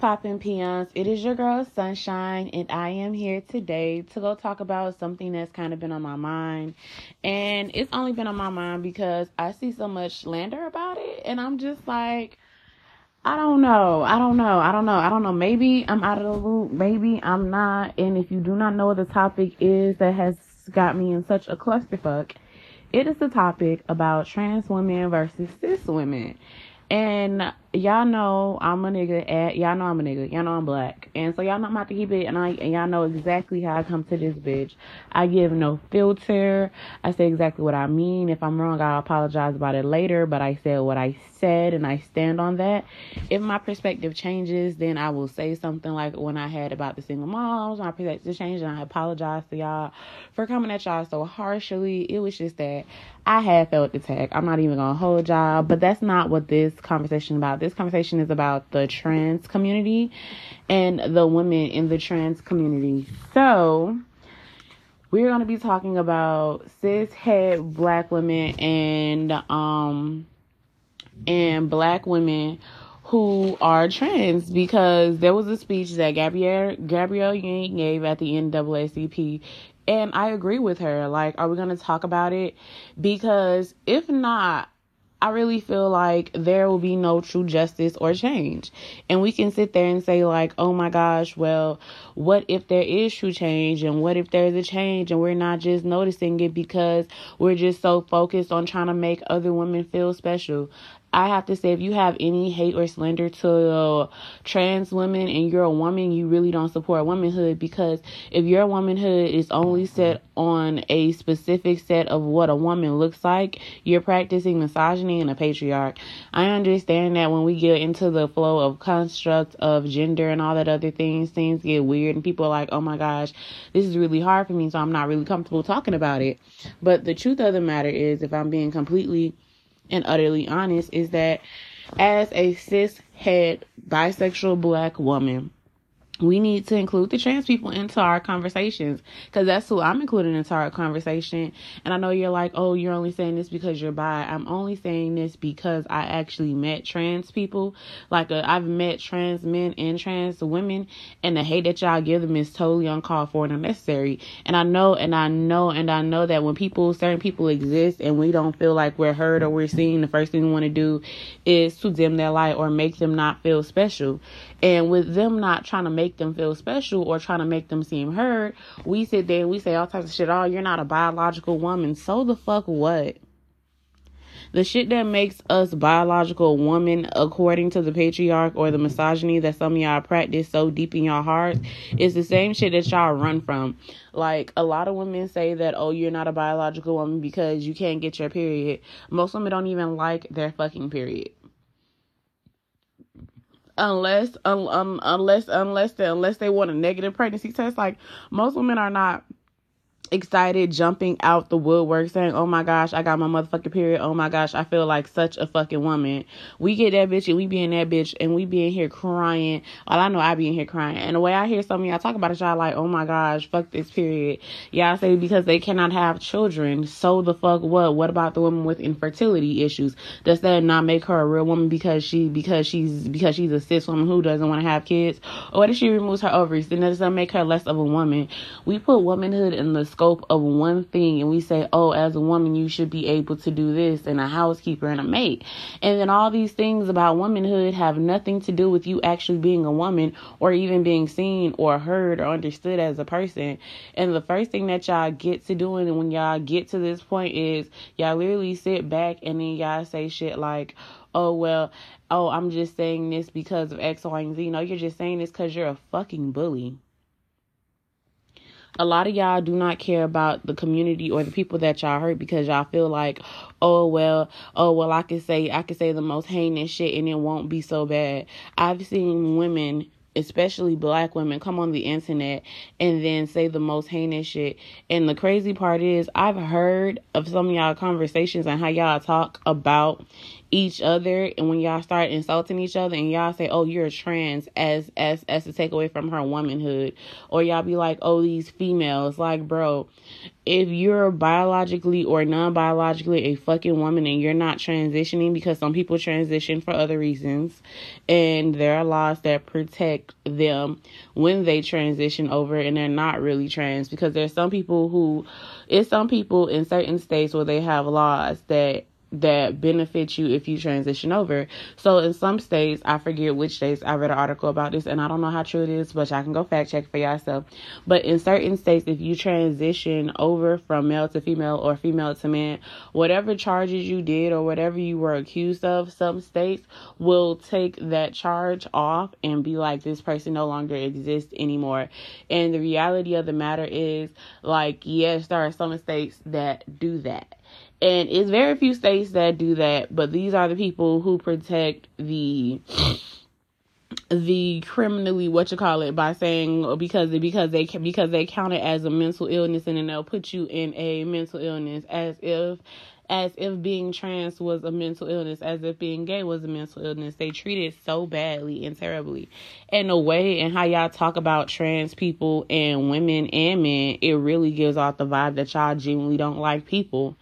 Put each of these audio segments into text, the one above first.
poppin' peons? It is your girl Sunshine, and I am here today to go talk about something that's kind of been on my mind. And it's only been on my mind because I see so much slander about it, and I'm just like, I don't know. I don't know. I don't know. I don't know. Maybe I'm out of the loop. Maybe I'm not. And if you do not know what the topic is that has got me in such a clusterfuck, it is the topic about trans women versus cis women. And y'all know I'm a nigga at y'all know I'm a nigga. Y'all know I'm black. And so y'all know I'm about to keep it and I and y'all know exactly how I come to this bitch. I give no filter. I say exactly what I mean. If I'm wrong, I'll apologize about it later, but I said what I said and I stand on that. If my perspective changes, then I will say something like when I had about the single moms, my perspective changed and I apologize to y'all for coming at y'all so harshly. It was just that I had felt attacked. I'm not even gonna hold y'all, but that's not what this conversation about this conversation is about the trans community and the women in the trans community. So, we're going to be talking about cis het black women and um and black women who are trans because there was a speech that Gabrielle Gabrielle Union gave at the NAACP and I agree with her. Like, are we going to talk about it? Because if not, I really feel like there will be no true justice or change. And we can sit there and say, like, oh my gosh, well, what if there is true change? And what if there's a change and we're not just noticing it because we're just so focused on trying to make other women feel special? I have to say, if you have any hate or slander to uh, trans women and you're a woman, you really don't support womanhood because if your womanhood is only set on a specific set of what a woman looks like, you're practicing misogyny and a patriarch. I understand that when we get into the flow of construct of gender and all that other things, things get weird and people are like, oh my gosh, this is really hard for me, so I'm not really comfortable talking about it. But the truth of the matter is, if I'm being completely and utterly honest is that as a cis het bisexual black woman, we need to include the trans people into our conversations because that's who I'm including into our conversation. And I know you're like, oh, you're only saying this because you're bi. I'm only saying this because I actually met trans people. Like, uh, I've met trans men and trans women, and the hate that y'all give them is totally uncalled for and unnecessary. And I know, and I know, and I know that when people, certain people exist and we don't feel like we're heard or we're seen, the first thing we want to do is to dim their light or make them not feel special. And with them not trying to make them feel special or trying to make them seem heard, we sit there and we say all types of shit. Oh, you're not a biological woman. So the fuck what? The shit that makes us biological women, according to the patriarch or the misogyny that some of y'all practice so deep in your hearts, is the same shit that y'all run from. Like, a lot of women say that, oh, you're not a biological woman because you can't get your period. Most women don't even like their fucking period unless um, um unless unless they, unless they want a negative pregnancy test like most women are not excited, jumping out the woodwork, saying, Oh my gosh, I got my motherfucking period. Oh my gosh, I feel like such a fucking woman. We get that bitch and we be in that bitch and we be in here crying. Well, I know I be in here crying. And the way I hear some of y'all talk about it, y'all like, Oh my gosh, fuck this period. Y'all say because they cannot have children. So the fuck what? What about the woman with infertility issues? Does that not make her a real woman because she because she's because she's a cis woman who doesn't want to have kids? Or what if she removes her ovaries? Then does that make her less of a woman? We put womanhood in the scope of one thing and we say, oh, as a woman, you should be able to do this and a housekeeper and a maid. And then all these things about womanhood have nothing to do with you actually being a woman or even being seen or heard or understood as a person. And the first thing that y'all get to doing when y'all get to this point is y'all literally sit back and then y'all say shit like, oh, well, oh, I'm just saying this because of X, Y, and Z. No, you're just saying this because you're a fucking bully a lot of y'all do not care about the community or the people that y'all hurt because y'all feel like, oh well, oh well, I can say I can say the most heinous shit and it won't be so bad. I've seen women especially black women come on the internet and then say the most heinous shit. And the crazy part is I've heard of some y'all conversations and how y'all talk about each other and when y'all start insulting each other and y'all say oh you're a trans as as as to take away from her womanhood or y'all be like oh these females like bro if you're biologically or non-biologically a fucking woman and you're not transitioning because some people transition for other reasons and there are laws that protect them when they transition over and they're not really trans because there's some people who it's some people in certain states where they have laws that that benefit you if you transition over. So in some states, I forget which states, I read an article about this and I don't know how true it is, but I can go fact check for yourself. But in certain states, if you transition over from male to female or female to man, whatever charges you did or whatever you were accused of, some states will take that charge off and be like, this person no longer exists anymore. And the reality of the matter is, like, yes, there are some states that do that and it's very few states that do that, but these are the people who protect the the criminally what you call it by saying oh, because because they because they count it as a mental illness and then they'll put you in a mental illness as if as if being trans was a mental illness, as if being gay was a mental illness. They treat it so badly and terribly. And the way and how y'all talk about trans people and women and men, it really gives off the vibe that y'all genuinely don't like people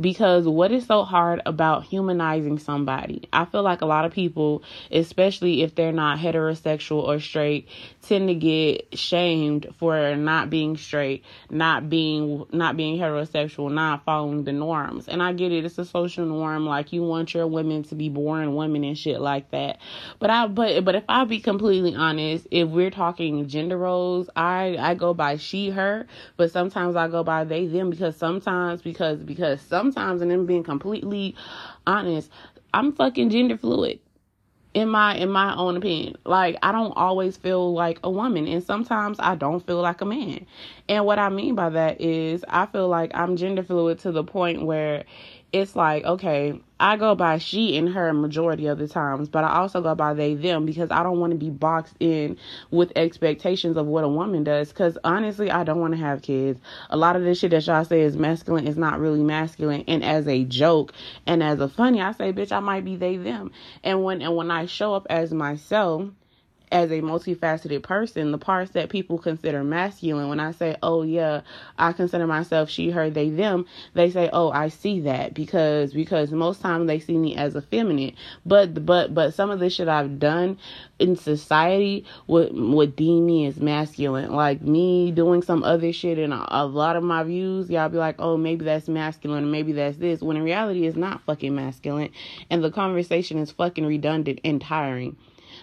because what is so hard about humanizing somebody? I feel like a lot of people, especially if they're not heterosexual or straight, tend to get shamed for not being straight, not being not being heterosexual, not following the norms. And I get it, it's a social norm like you want your women to be born women and shit like that. But I but but if I be completely honest, if we're talking gender roles, I I go by she her, but sometimes I go by they them because sometimes because because sometimes and then being completely honest, I'm fucking gender fluid in my in my own opinion. Like i don't always feel like a woman and sometimes i don't feel like a man. And what i mean by that is i feel like i'm gender fluid to the point where it's like, okay, I go by she and her majority of the times, but I also go by they them because I don't want to be boxed in with expectations of what a woman does. Because honestly, I don't want to have kids. A lot of this shit that y'all say is masculine is not really masculine. And as a joke and as a funny, I say, bitch, I might be they them. And when and when I show up as myself as a multifaceted person, the parts that people consider masculine, when I say, oh yeah, I consider myself she, her, they, them, they say, oh, I see that because, because most times they see me as a feminine. But, but, but some of the shit I've done in society would, would deem me as masculine. Like me doing some other shit and a, a lot of my views, y'all be like, oh, maybe that's masculine, maybe that's this, when in reality it's not fucking masculine. And the conversation is fucking redundant and tiring.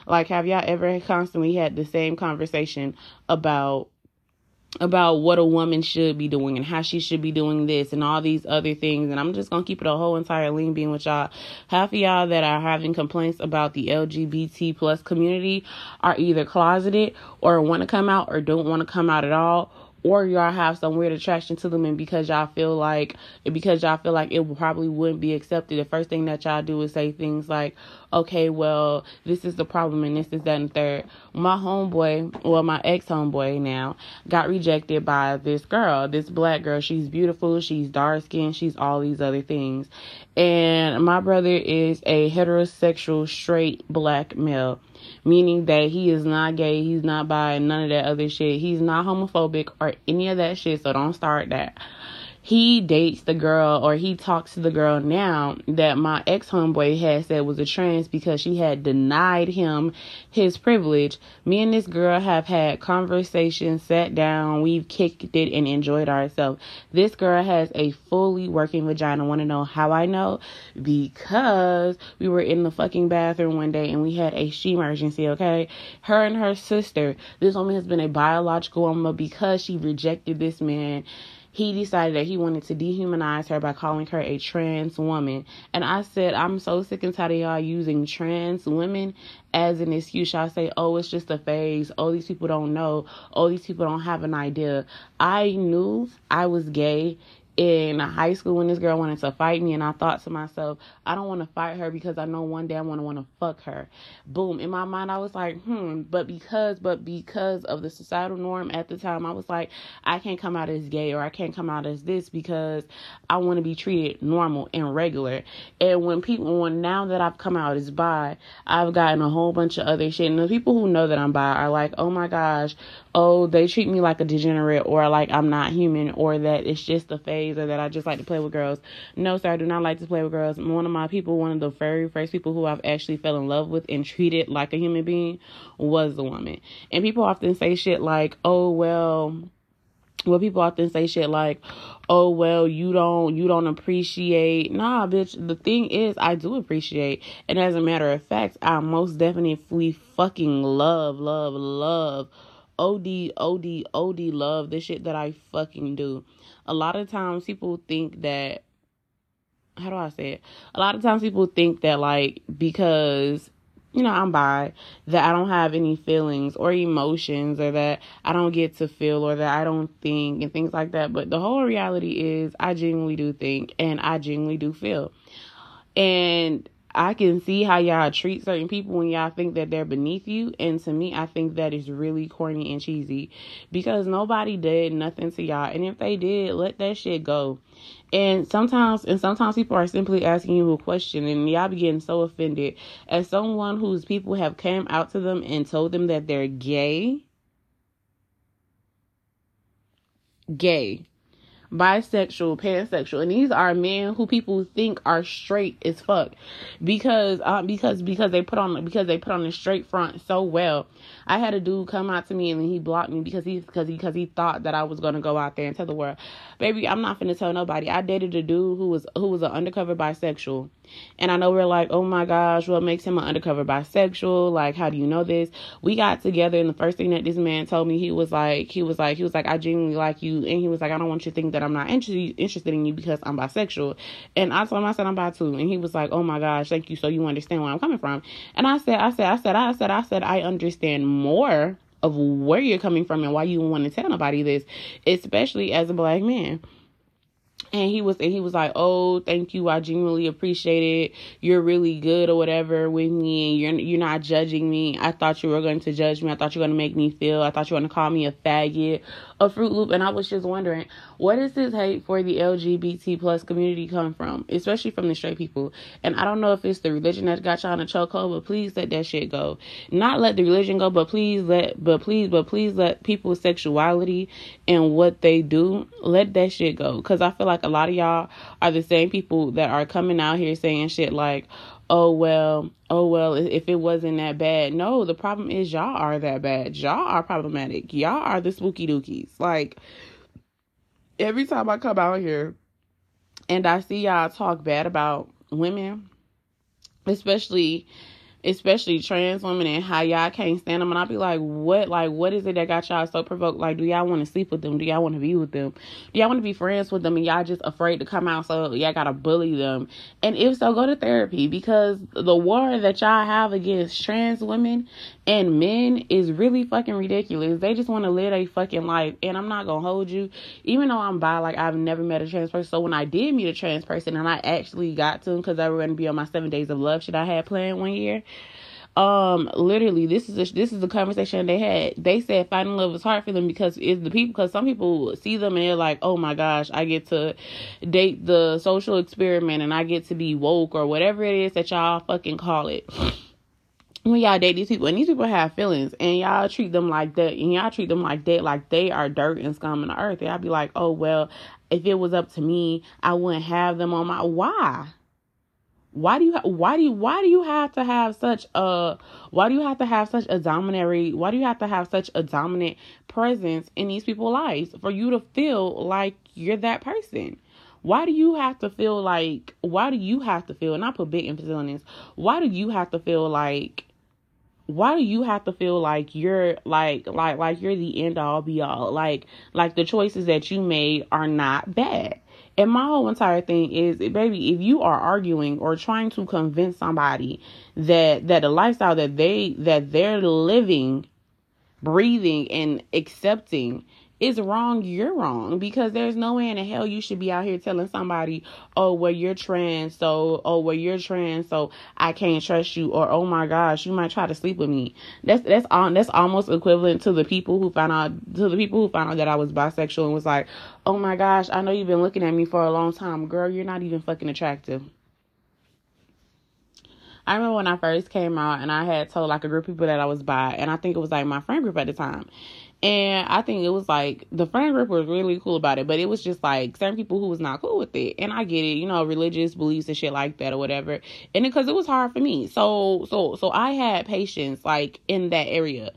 Like, have y'all ever constantly had the same conversation about about what a woman should be doing and how she should be doing this and all these other things. And I'm just gonna keep it a whole entire lean being with y'all. Half of y'all that are having complaints about the LGBT plus community are either closeted or want to come out or don't want to come out at all or y'all have some weird attraction to them and because y'all feel like because y'all feel like it probably wouldn't be accepted the first thing that y'all do is say things like okay well this is the problem and this is that and third. My homeboy well my ex homeboy now got rejected by this girl this black girl. She's beautiful she's dark skinned she's all these other things. And my brother is a heterosexual straight black male meaning that he is not gay, he's not bi, none of that other shit. He's not homophobic or any of that shit, so don't start that he dates the girl or he talks to the girl now that my ex homeboy had said was a trans because she had denied him his privilege. Me and this girl have had conversations, sat down, we've kicked it and enjoyed ourselves. This girl has a fully working vagina. Want to know how I know? Because we were in the fucking bathroom one day and we had a she emergency, okay? Her and her sister, this woman has been a biological woman because she rejected this man he decided that he wanted to dehumanize her by calling her a trans woman. And I said, I'm so sick and tired of y'all using trans women as an excuse. Y'all say, oh, it's just a phase. Oh, these people don't know. Oh, these people don't have an idea. I knew I was gay in high school when this girl wanted to fight me and I thought to myself, I don't want to fight her because I know one day I'm gonna want to fuck her. Boom. In my mind I was like, hmm, but because but because of the societal norm at the time, I was like, I can't come out as gay or I can't come out as this because I want to be treated normal and regular. And when people when now that I've come out as bi, I've gotten a whole bunch of other shit. And the people who know that I'm bi are like, oh my gosh, oh, they treat me like a degenerate or like I'm not human or that it's just a phase or that I just like to play with girls. No, sir, I do not like to play with girls. One of my people, one of the very first people who I've actually fell in love with and treated like a human being was a woman. And people often say shit like, oh, well, well, people often say shit like, "Oh well, you don't you don't appreciate." Nah, bitch. The thing is, I do appreciate, and as a matter of fact, I most definitely fucking love, love, love OD, OD, OD love the shit that I fucking do. A lot of times people think that, how do I say it? A lot of times people think that, like, because, you know, I'm bi, that I don't have any feelings or emotions or that I don't get to feel or that I don't think and things like that. But the whole reality is I genuinely do think and I genuinely do feel. And I can see how y'all treat certain people when y'all think that they're beneath you. And to me, I think that is really corny and cheesy because nobody did nothing to y'all. And if they did, let that shit go. And sometimes, and sometimes people are simply asking you a question and y'all be getting so offended. As someone whose people have came out to them and told them that they're gay, gay bisexual, pansexual, and these are men who people think are straight as fuck because uh, because because they put on because they put on a straight front so well. I had a dude come out to me and then he blocked me because he because he because he thought that I was gonna go out there and tell the world, baby, I'm not gonna tell nobody. I dated a dude who was who was an undercover bisexual, and I know we're like, oh my gosh, what makes him an undercover bisexual? Like, how do you know this? We got together, and the first thing that this man told me, he was like, he was like, he was like, I genuinely like you, and he was like, I don't want you to think that that I'm not interested interested in you because I'm bisexual. And I told him I said I'm bi too, and he was like, "Oh my gosh, thank you. So you understand where I'm coming from?" And I said, I said, I said, I said, I said, I understand more of where you're coming from and why you want to tell nobody this, especially as a black man. And he was and he was like oh thank you. I genuinely appreciate it. You're really good or whatever with me and you're you're not judging me. I thought you were going to judge me. I thought you were going to make me feel. I thought you were going to call me a faggot a fruit loop and i was just wondering what does this hate for the lgbt plus community come from especially from the straight people? And i don't know if it's the religion that got y'all in a chokehold but please let that shit go. Not let the religion go but please let but please but please let people's sexuality and what they do let that shit go. Because i feel like a lot of y'all are the same people that are coming out here saying shit like, oh well, oh well, if it wasn't that bad. No, the problem is y'all are that bad. Y'all are problematic. Y'all are the spooky dookies. Like every time I come out here and I see y'all talk bad about women, especially especially trans women and how y'all can't stand them. And I'll be like what? Like what is it that got y'all so provoked? Like do y'all want to sleep with them? Do y'all want to be with them? Do y'all want to be friends with them and y'all just afraid to come out so y'all gotta bully them? And if so go to therapy because the war that y'all have against trans women and men is really fucking ridiculous. They just want to live a fucking life. And I'm not gonna hold you. Even though I'm bi like I've never met a trans person. So when I did meet a trans person and I actually got to them because I were going to be on my seven days of love shit I had planned one year um literally this is a, this is the conversation they had. They said finding love is hard for them because it's the people because some people see them and they're like oh my gosh i get to date the social experiment and i get to be woke or whatever it is that y'all fucking call it when y'all date these people and these people have feelings and y'all treat them like that and y'all treat them like that like they are dirt and scum in the earth and i'll be like oh well if it was up to me i wouldn't have them on my why? Why do you why do you why do you have to have such a why do you have to have such a dominatory why do you have to have such a dominant presence in these people's lives for you to feel like you're that person? Why do you have to feel like why do you have to feel and I put big emphasis on this why do you have to feel like why do you have to feel like you're like like like you're the end all be all? Like like the choices that you made are not bad. And my whole entire thing is, baby, if you are arguing or trying to convince somebody that that the lifestyle that they that they're living, breathing, and accepting is wrong, you're wrong because there's no way in the hell you should be out here telling somebody, oh, well, you're trans, so, oh, well, you're trans, so I can't trust you, or oh my gosh, you might try to sleep with me. That's that's on that's almost equivalent to the people who found out to the people who found out that I was bisexual and was like, oh my gosh, I know you've been looking at me for a long time, girl, you're not even fucking attractive. I remember when I first came out and I had told like a group of people that I was bi, and I think it was like my friend group at the time. And I think it was like the friend group was really cool about it, but it was just like certain people who was not cool with it. And I get it, you know, religious beliefs and shit like that or whatever. And because it, it was hard for me. So so so I had patience like in that area.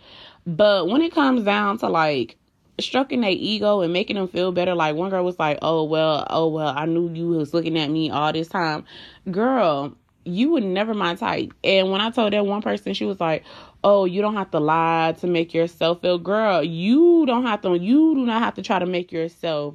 But when it comes down to like stroking their ego and making them feel better. Like one girl was like, "Oh well, oh well, I knew you was looking at me all this time, girl you would never my type. And when I told that one person, she was like, "Oh, you don't have to lie to make yourself feel girl. You don't have to. You do not have to try to make yourself."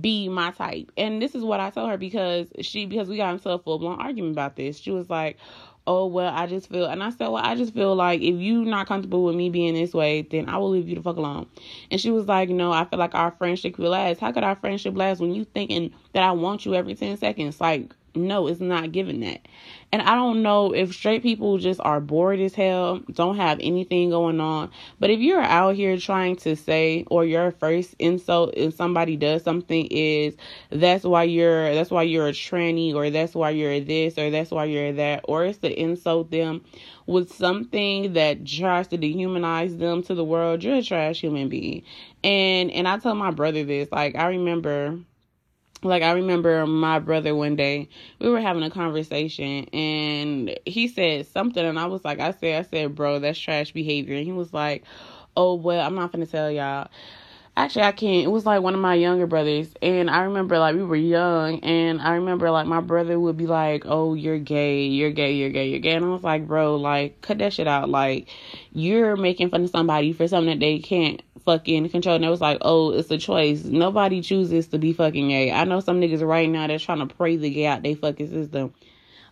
be my type. And this is what I told her because she because we got into a full blown argument about this. She was like, Oh well I just feel and I said, Well, I just feel like if you're not comfortable with me being this way, then I will leave you the fuck alone. And she was like, No, I feel like our friendship will last. How could our friendship last when you thinking that I want you every ten seconds? Like no, it's not given that. And I don't know if straight people just are bored as hell, don't have anything going on. But if you're out here trying to say, or your first insult if somebody does something is that's why you're that's why you're a tranny, or that's why you're this, or that's why you're that, or it's to insult them with something that tries to dehumanize them to the world, you're a trash human being. And and I tell my brother this, like I remember like I remember my brother one day we were having a conversation and he said something and I was like I said I said bro that's trash behavior. And he was like oh well I'm not gonna tell y'all. Actually I can't. It was like one of my younger brothers and I remember like we were young and I remember like my brother would be like oh you're gay you're gay you're gay you're gay. And I was like bro like cut that shit out. Like you're making fun of somebody for something that they can't fucking control. And it was like, oh, it's a choice. Nobody chooses to be fucking gay. I know some niggas right now that's trying to pray the gay out they fucking system.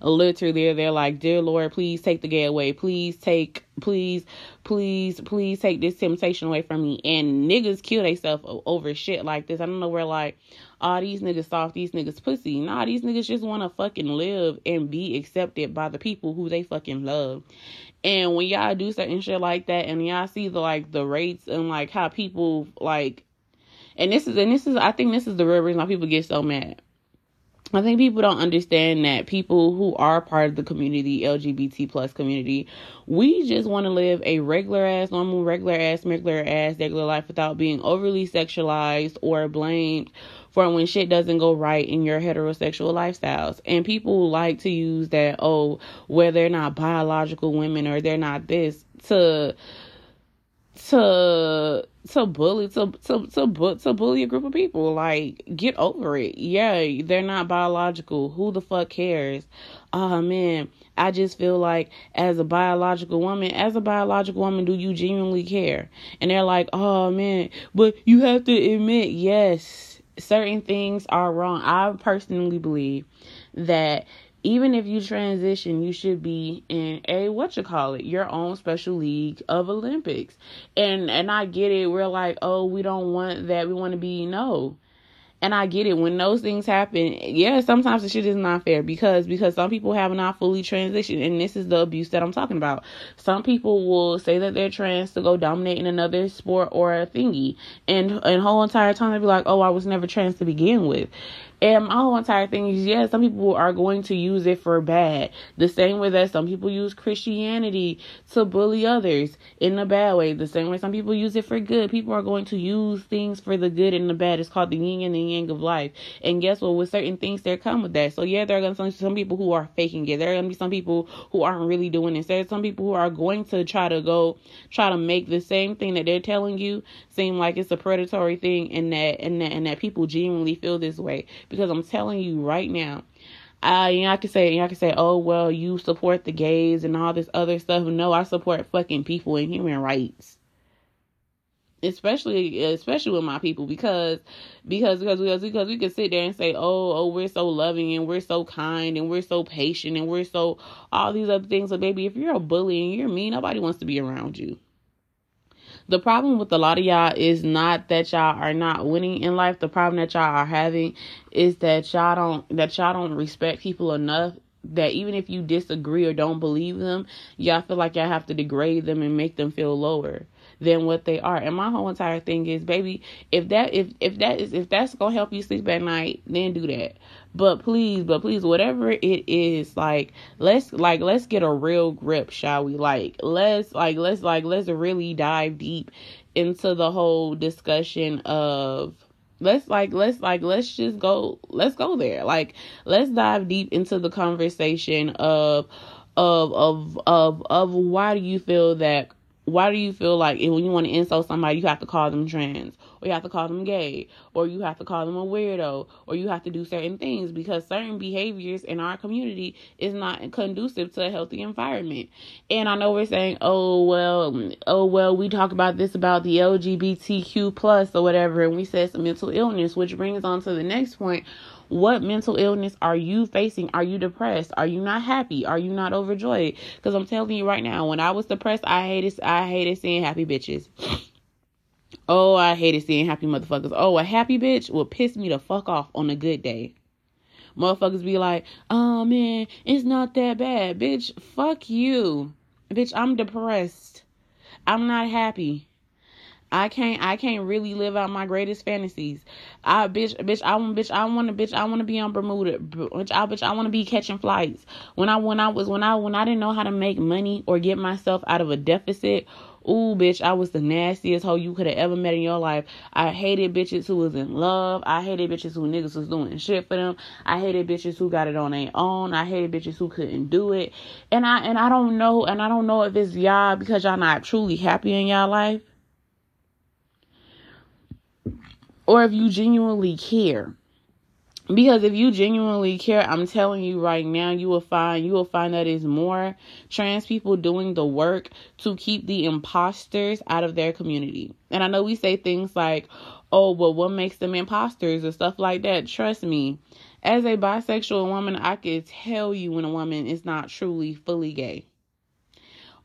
Literally, they're like, dear Lord, please take the gay away. Please take, please, please, please take this temptation away from me. And niggas kill themselves over shit like this. I don't know where like, oh, these niggas soft, these niggas pussy. Nah, these niggas just want to fucking live and be accepted by the people who they fucking love. And when y'all do certain shit like that, and y'all see the like the rates and like how people like, and this is and this is I think this is the real reason why people get so mad. I think people don't understand that people who are part of the community, LGBT plus community, we just want to live a regular ass, normal, regular ass, regular ass, regular life without being overly sexualized or blamed for when shit doesn't go right in your heterosexual lifestyles. And people like to use that, oh, where they're not biological women or they're not this to to to bully to to to, to bully a group of people. Like get over it. Yeah they're not biological. Who the fuck cares? Oh man. I just feel like as a biological woman as a biological woman do you genuinely care? And they're like oh man but you have to admit yes certain things are wrong. I personally believe that even if you transition, you should be in a what you call it, your own special league of Olympics. And and I get it. We're like, oh, we don't want that. We want to be no. And I get it when those things happen. Yeah, sometimes the shit is not fair because because some people have not fully transitioned, and this is the abuse that I'm talking about. Some people will say that they're trans to go dominate in another sport or a thingy, and and whole entire time they be like, "Oh, I was never trans to begin with." And my whole entire thing is, yeah, some people are going to use it for bad. The same way that some people use Christianity to bully others in a bad way. The same way some people use it for good. People are going to use things for the good and the bad. It's called the yin and the yang of life. And guess what? With certain things, there come with that. So yeah, there are going to be some people who are faking it. There are going to be some people who aren't really doing it. There's some people who are going to try to go try to make the same thing that they're telling you seem like it's a predatory thing, and that and that and that people genuinely feel this way because I'm telling you right now, I you know, I can say you know, I can say, oh well, you support the gays and all this other stuff. No, I support fucking people and human rights. Especially especially with my people because because because because because we can sit there and say, oh oh we're so loving and we're so kind and we're so patient and we're so all these other things. But baby, if you're a bully and you're mean, nobody wants to be around you. the problem with a lot of y'all is not that y'all are not winning in life. The problem that y'all are having is that y'all don't that y'all don't respect people enough that even if you disagree or don't believe them, y'all feel like y'all have to degrade them and make them feel lower than what they are. And my whole entire thing is, baby, if that if if that is if that's gonna help you sleep at night, then do that. But please, but please, whatever it is, like let's like let's get a real grip, shall we? Like let's like let's like let's really dive deep into the whole discussion of let's like let's like let's just go let's go there. Like let's dive deep into the conversation of of of of of why do you feel that why do you feel like when you want to insult somebody, you have to call them trans, or you have to call them gay, or you have to call them a weirdo, or you have to do certain things because certain behaviors in our community is not conducive to a healthy environment. And I know we're saying, oh well, oh well, we talk about this about the LGBTQ plus or whatever, and we said some mental illness, which brings on to the next point what mental illness are you facing? Are you depressed? Are you not happy? Are you not overjoyed? Because I'm telling you right now, when I was depressed, I hated I hated seeing happy bitches. Oh, I hated seeing happy motherfuckers. Oh, a happy bitch will piss me the fuck off on a good day. Motherfuckers be like, oh man, it's not that bad. Bitch, fuck you. Bitch, I'm depressed. I'm not happy. I can't I can't really live out my greatest fantasies. I bitch bitch I want bitch I want to bitch I want to be on Bermuda. Bitch I bitch I want to be catching flights. When I when I was when I when I didn't know how to make money or get myself out of a deficit, Ooh, bitch, I was the nastiest hoe you could have ever met in your life. I hated bitches who was in love. I hated bitches who niggas was doing shit for them. I hated bitches who got it on their own. I hated bitches who couldn't do it. And I and I don't know and I don't know if it's y'all because y'all not truly happy in y'all life or if you genuinely care. Because if you genuinely care, I'm telling you right now, you will find you will find that is more trans people doing the work to keep the imposters out of their community. And I know we say things like, "Oh, well, what makes them imposters?" or stuff like that. Trust me, as a bisexual woman, I could tell you when a woman is not truly fully gay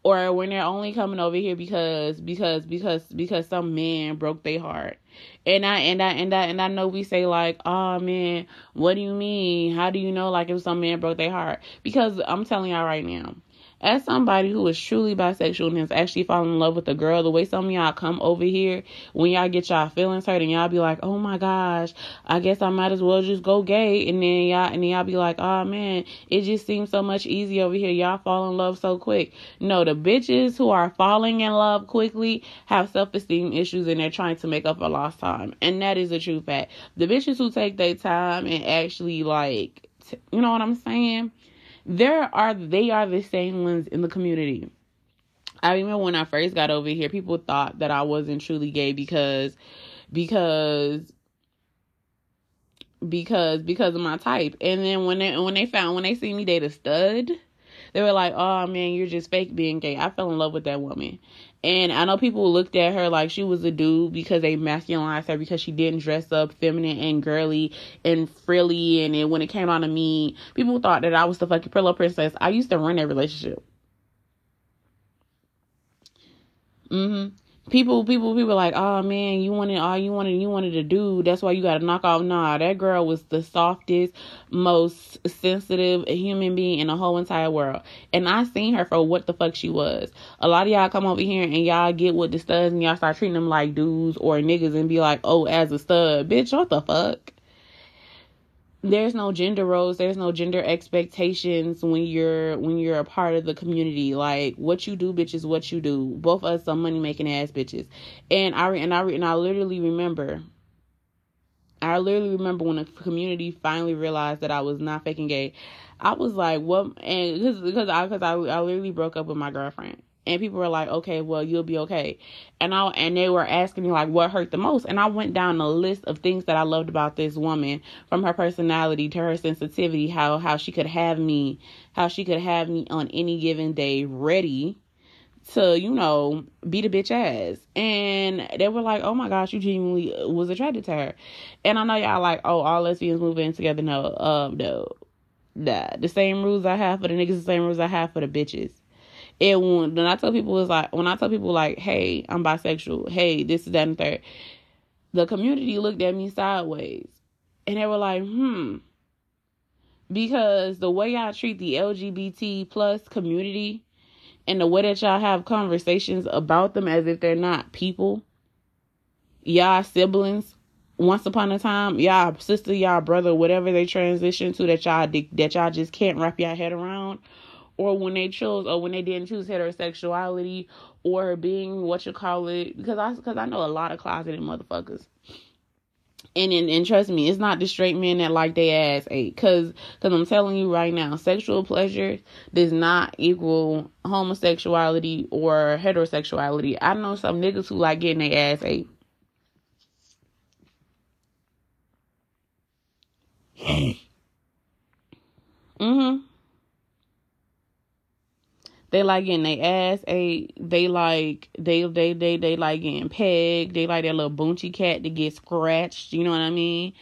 or when they're only coming over here because because because because some man broke their heart. And i and i and i and i know we say like oh man what do you mean? How do you know like if some man broke their heart? Because i'm telling y'all right now as somebody who is truly bisexual and has actually fallen in love with a girl, the way some of y'all come over here when y'all get y'all feelings hurt and y'all be like, oh my gosh, I guess I might as well just go gay, and then y'all and then y'all be like, oh man, it just seems so much easier over here. Y'all fall in love so quick. No, the bitches who are falling in love quickly have self esteem issues and they're trying to make up for lost time, and that is a true fact. The bitches who take their time and actually like, you know what I'm saying? There are they are the same ones in the community. I remember when I first got over here, people thought that I wasn't truly gay because because because because of my type. And then when they when they found when they see me date a stud, they were like, "Oh man, you're just fake being gay." I fell in love with that woman, and I know people looked at her like she was a dude because they masculinized her because she didn't dress up feminine and girly and frilly. And when it came on to me, people thought that I was the fucking pillow princess. I used to run that relationship. Mm-hmm people people people like oh man you wanted all you wanted you wanted to do. That's why you got to knock off. Nah that girl was the softest most sensitive human being in the whole entire world. And i seen her for what the fuck she was. A lot of y'all come over here and y'all get with the studs and y'all start treating them like dudes or niggas and be like oh as a stud. Bitch what the fuck there's no gender roles there's no gender expectations when you're when you're a part of the community. Like what you do bitch is what you do. Both of us some money making ass bitches. And i and i and i literally remember i literally remember when the community finally realized that i was not faking gay. I was like what and because because i because I, I literally broke up with my girlfriend and people were like, "Okay, well, you'll be okay." And I and they were asking me like, "What hurt the most?" And I went down a list of things that I loved about this woman, from her personality to her sensitivity, how how she could have me, how she could have me on any given day ready to you know beat a bitch ass and they were like oh my gosh you genuinely was attracted to her and i know y'all like oh all lesbians move in together no uh no nah. the same rules i have for the niggas the same rules i have for the bitches And when I tell people it's like when I tell people like, hey, I'm bisexual, hey, this is that and third, the community looked at me sideways. And they were like, hmm. Because the way I treat the LGBT plus community and the way that y'all have conversations about them as if they're not people, y'all siblings, once upon a time, y'all sister, y'all brother, whatever they transition to that y'all that y'all just can't wrap your head around, or when they chose or when they didn't choose heterosexuality or being what you call it, because I because I know a lot of closeted motherfuckers. And, and and trust me, it's not the straight men that like they ass ate. Cause, cause I'm telling you right now, sexual pleasure does not equal homosexuality or heterosexuality. I know some niggas who like getting their ass ate. mm-hmm. They like getting their ass ate. They like they they they they like getting pegged. They like that little boonchie cat to get scratched. You know what I mean?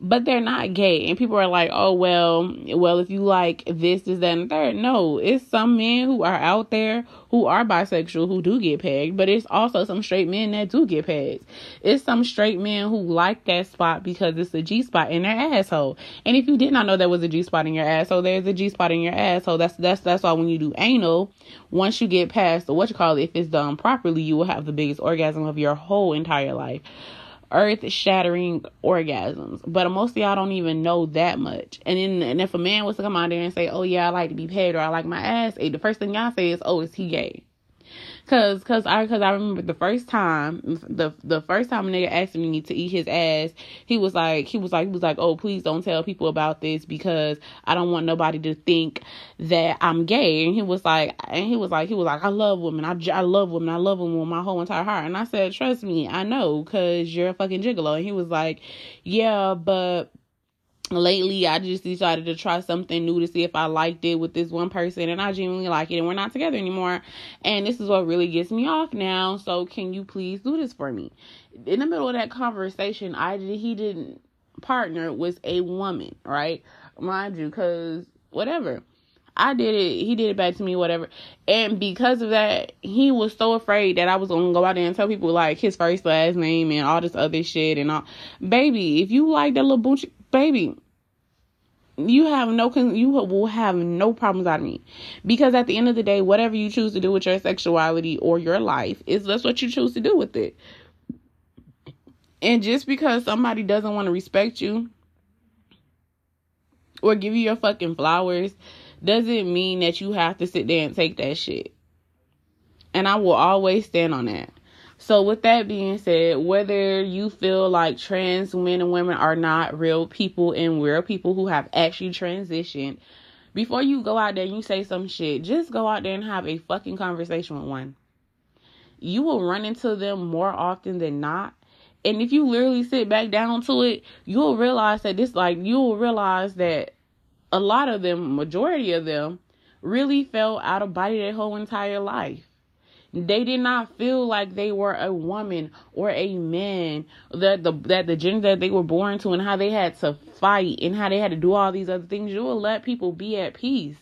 But they're not gay. And people are like, oh, well, well, if you like this, this, that, and third. No, it's some men who are out there who are bisexual who do get pegged, but it's also some straight men that do get pegged. It's some straight men who like that spot because it's a G spot in their asshole. And if you did not know there was a G spot in your asshole, there's a G spot in your asshole. That's that's that's why when you do anal, once you get past the what you call it, if it's done properly, you will have the biggest orgasm of your whole entire life earth shattering orgasms. But most of y'all don't even know that much. And then and if a man was to come out there and say, Oh yeah, I like to be paid or I like my ass ate, the first thing y'all say is, Oh, is he gay? Cause, cause I, cause I remember the first time, the the first time a nigga asked me to eat his ass, he was like, he was like, he was like, oh, please don't tell people about this because I don't want nobody to think that I'm gay. And he was like, and he was like, he was like, I love women, I, I love women, I love women with my whole entire heart. And I said, trust me, I know, cause you're a fucking gigolo. And he was like, yeah, but lately I just decided to try something new to see if I liked it with this one person and I genuinely like it and we're not together anymore. And this is what really gets me off now so can you please do this for me? In the middle of that conversation I did he didn't partner with a woman right? Mind you cuz whatever. I did it he did it back to me whatever. And because of that he was so afraid that I was going to go out there and tell people like his first last name and all this other shit and all. Baby if you like that little boochie baby, you have no you will have no problems out of me. Because at the end of the day whatever you choose to do with your sexuality or your life is that's what you choose to do with it. And just because somebody doesn't want to respect you or give you your fucking flowers doesn't mean that you have to sit there and take that shit. And i will always stand on that so, with that being said, whether you feel like trans men and women are not real people and real people who have actually transitioned, before you go out there and you say some shit, just go out there and have a fucking conversation with one. You will run into them more often than not. And if you literally sit back down to it, you'll realize that this, like, you'll realize that a lot of them, majority of them, really felt out of body their whole entire life they did not feel like they were a woman or a man that the that the gender that they were born to and how they had to fight and how they had to do all these other things. You will let people be at peace.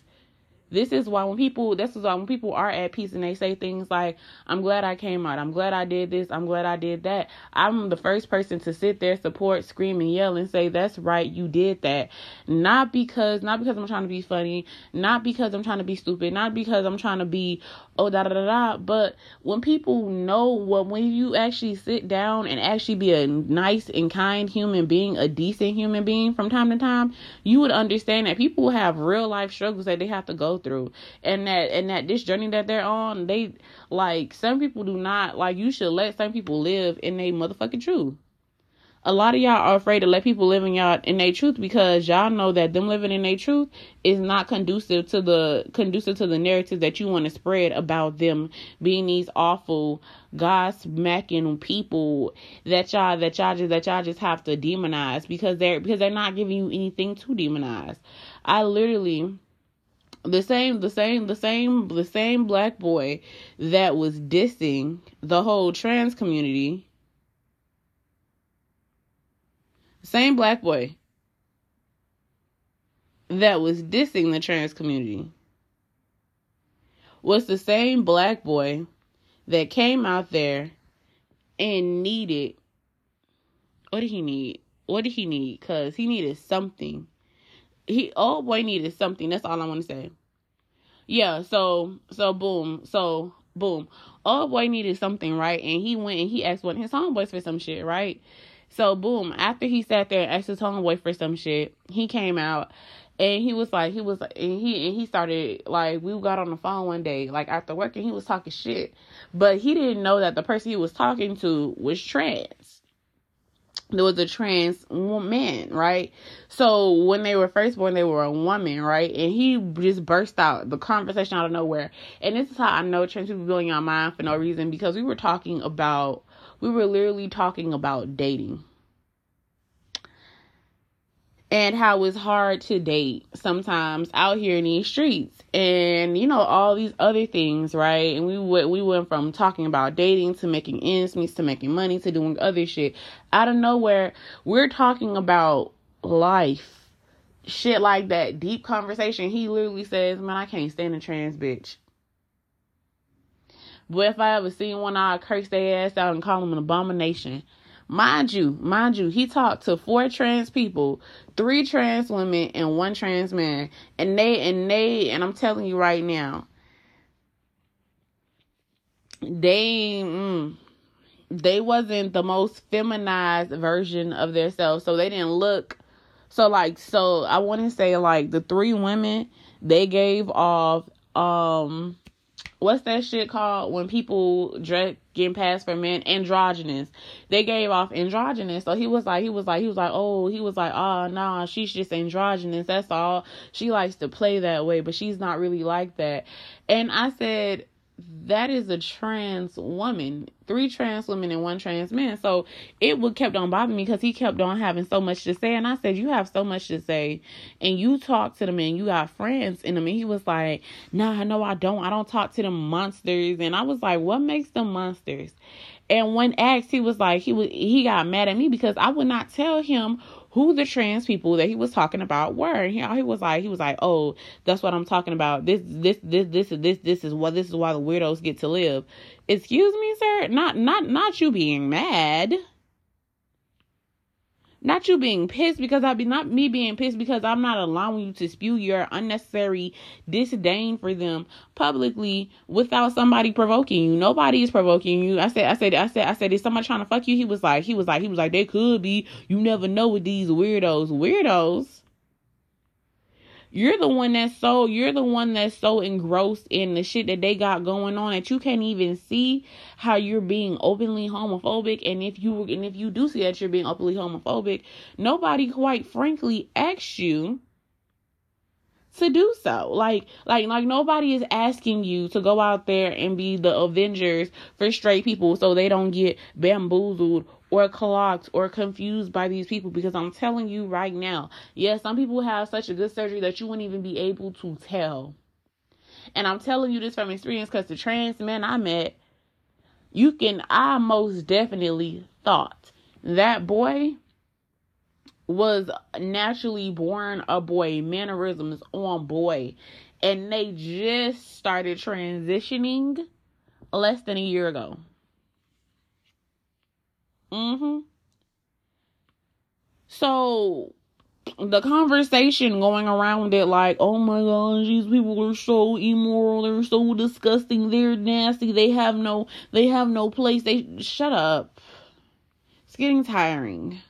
This is why when people this is why when people are at peace and they say things like, I'm glad I came out, I'm glad I did this, I'm glad I did that. I'm the first person to sit there, support, scream and yell and say, That's right, you did that. Not because not because I'm trying to be funny, not because I'm trying to be stupid, not because I'm trying to be oh da da da da. But when people know what when you actually sit down and actually be a nice and kind human being, a decent human being from time to time, you would understand that people have real life struggles that they have to go through. And that and that this journey that they're on, they like some people do not like you should let some people live in a motherfucking truth a lot of y'all are afraid to let people live in y'all in their truth because y'all know that them living in their truth is not conducive to the conducive to the narrative that you want to spread about them being these awful God smacking people that y'all that y'all just that y'all just have to demonize because they're because they're not giving you anything to demonize. I literally the same the same the same the same black boy that was dissing the whole trans community same black boy that was dissing the trans community was the same black boy that came out there and needed what did he need? What did he need? Cause he needed something. He old boy needed something. That's all I want to say. Yeah. So so boom. So boom. Old boy needed something right, and he went and he asked one of his homeboys for some shit right. So boom. After he sat there and asked his homeboy for some shit, he came out and he was like he was and he and he started like we got on the phone one day like after work and he was talking shit but he didn't know that the person he was talking to was trans there was a trans woman, right? So when they were first born, they were a woman, right? And he just burst out the conversation out of nowhere. And this is how I know trans people be on mind for no reason because we were talking about, we were literally talking about dating. And how it's hard to date sometimes out here in these streets. And you know all these other things right? And we went we went from talking about dating to making ends meet to making money to doing other shit. Out of nowhere we're talking about life. Shit like that. Deep conversation. He literally says man i can't stand a trans bitch but if i ever see one i'll curse their ass out and call them an abomination Mind you, mind you, he talked to four trans people, three trans women, and one trans man. And they, and they, and I'm telling you right now, they, mm, they wasn't the most feminized version of themselves. So they didn't look, so like, so I want to say like the three women, they gave off, um, what's that shit called when people dress getting passed for men? Androgynous. They gave off androgynous. So he was like he was like he was like oh he was like oh nah she's just androgynous. That's all. She likes to play that way but she's not really like that. And i said that is a trans woman, three trans women and one trans man. So it would kept on bothering me because he kept on having so much to say. And I said, You have so much to say. And you talk to them and you got friends in them. And he was like, Nah, no, I don't. I don't talk to them monsters. And I was like, What makes them monsters? And when asked, he was like, he was he got mad at me because I would not tell him who the trans people that he was talking about were. He, he was like, he was like, oh, that's what I'm talking about. This, this, this, this, this, this is what this is why the weirdos get to live. Excuse me, sir. Not, not, not you being mad. Not you being pissed because I'd be not me being pissed because I'm not allowing you to spew your unnecessary disdain for them publicly without somebody provoking you. Nobody is provoking you. I said, I said, I said, I said, is somebody trying to fuck you? He was like, he was like, he was like, they could be. You never know with these weirdos. Weirdos you're the one that's so you're the one that's so engrossed in the shit that they got going on that you can't even see how you're being openly homophobic. And if you and if you do see that you're being openly homophobic, nobody quite frankly asks you to do so. Like like like nobody is asking you to go out there and be the Avengers for straight people so they don't get bamboozled or clogged or confused by these people because I'm telling you right now, yes, some people have such a good surgery that you wouldn't even be able to tell. And I'm telling you this from experience because the trans men I met, you can, I most definitely thought that boy was naturally born a boy, mannerisms on boy, and they just started transitioning less than a year ago. Mm-hmm. So the conversation going around it like, oh my gosh, these people are so immoral, they're so disgusting, they're nasty, they have no they have no place. They shut up. It's getting tiring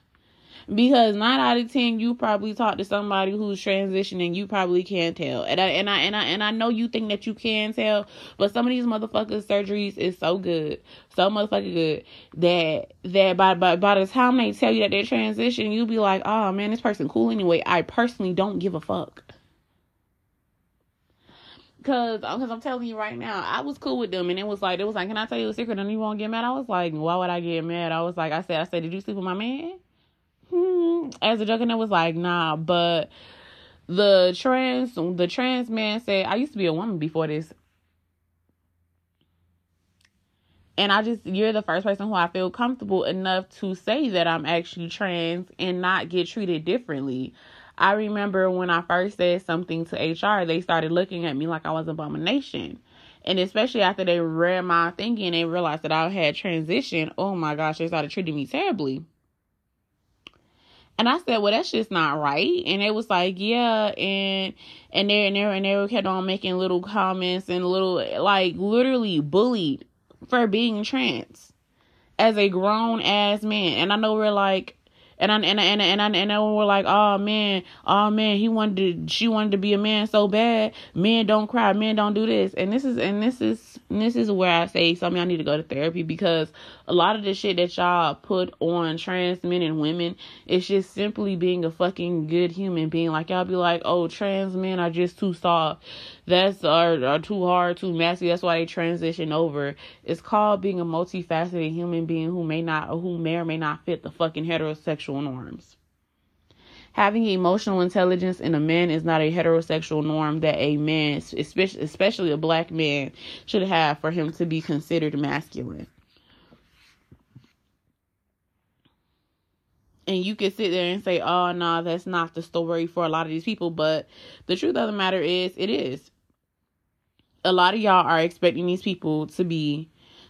because nine out of ten you probably talk to somebody who's transitioning you probably can't tell and I and I and I and I know you think that you can tell but some of these motherfuckers surgeries is so good so motherfucking good that that by by by the time they tell you that they're transitioning you'll be like oh man this person cool anyway I personally don't give a fuck Cause, uh, cause I'm telling you right now, I was cool with them, and it was like, it was like, can I tell you a secret? And you won't get mad. I was like, why would I get mad? I was like, I said, I said, did you sleep with my man? Hmm, as a joke, and it was like, nah, but the trans the trans man said, I used to be a woman before this. And I just you're the first person who I feel comfortable enough to say that I'm actually trans and not get treated differently. I remember when I first said something to HR, they started looking at me like I was an abomination. And especially after they read my thinking and realized that I had transitioned, oh my gosh, they started treating me terribly. And I said, well, that's just not right. And it was like, yeah, and and they and they and they kept on making little comments and little like literally bullied for being trans as a grown ass man. And I know we're like and I and I, and I, and and, and then we're like, oh man, oh man, he wanted to, she wanted to be a man so bad. Men don't cry, men don't do this, and this is and this is and this is where I say some y'all need to go to therapy because a lot of the shit that y'all put on trans men and women it's just simply being a fucking good human being. Like y'all be like, oh, trans men are just too soft. That's are, are too hard, too messy. That's why they transition over. It's called being a multifaceted human being who may not, who may or may not fit the fucking heterosexual norms. Having emotional intelligence in a man is not a heterosexual norm that a man, especially especially a black man, should have for him to be considered masculine. and you can sit there and say, "Oh, no, that's not the story for a lot of these people." But the truth of the matter is, it is. A lot of y'all are expecting these people to be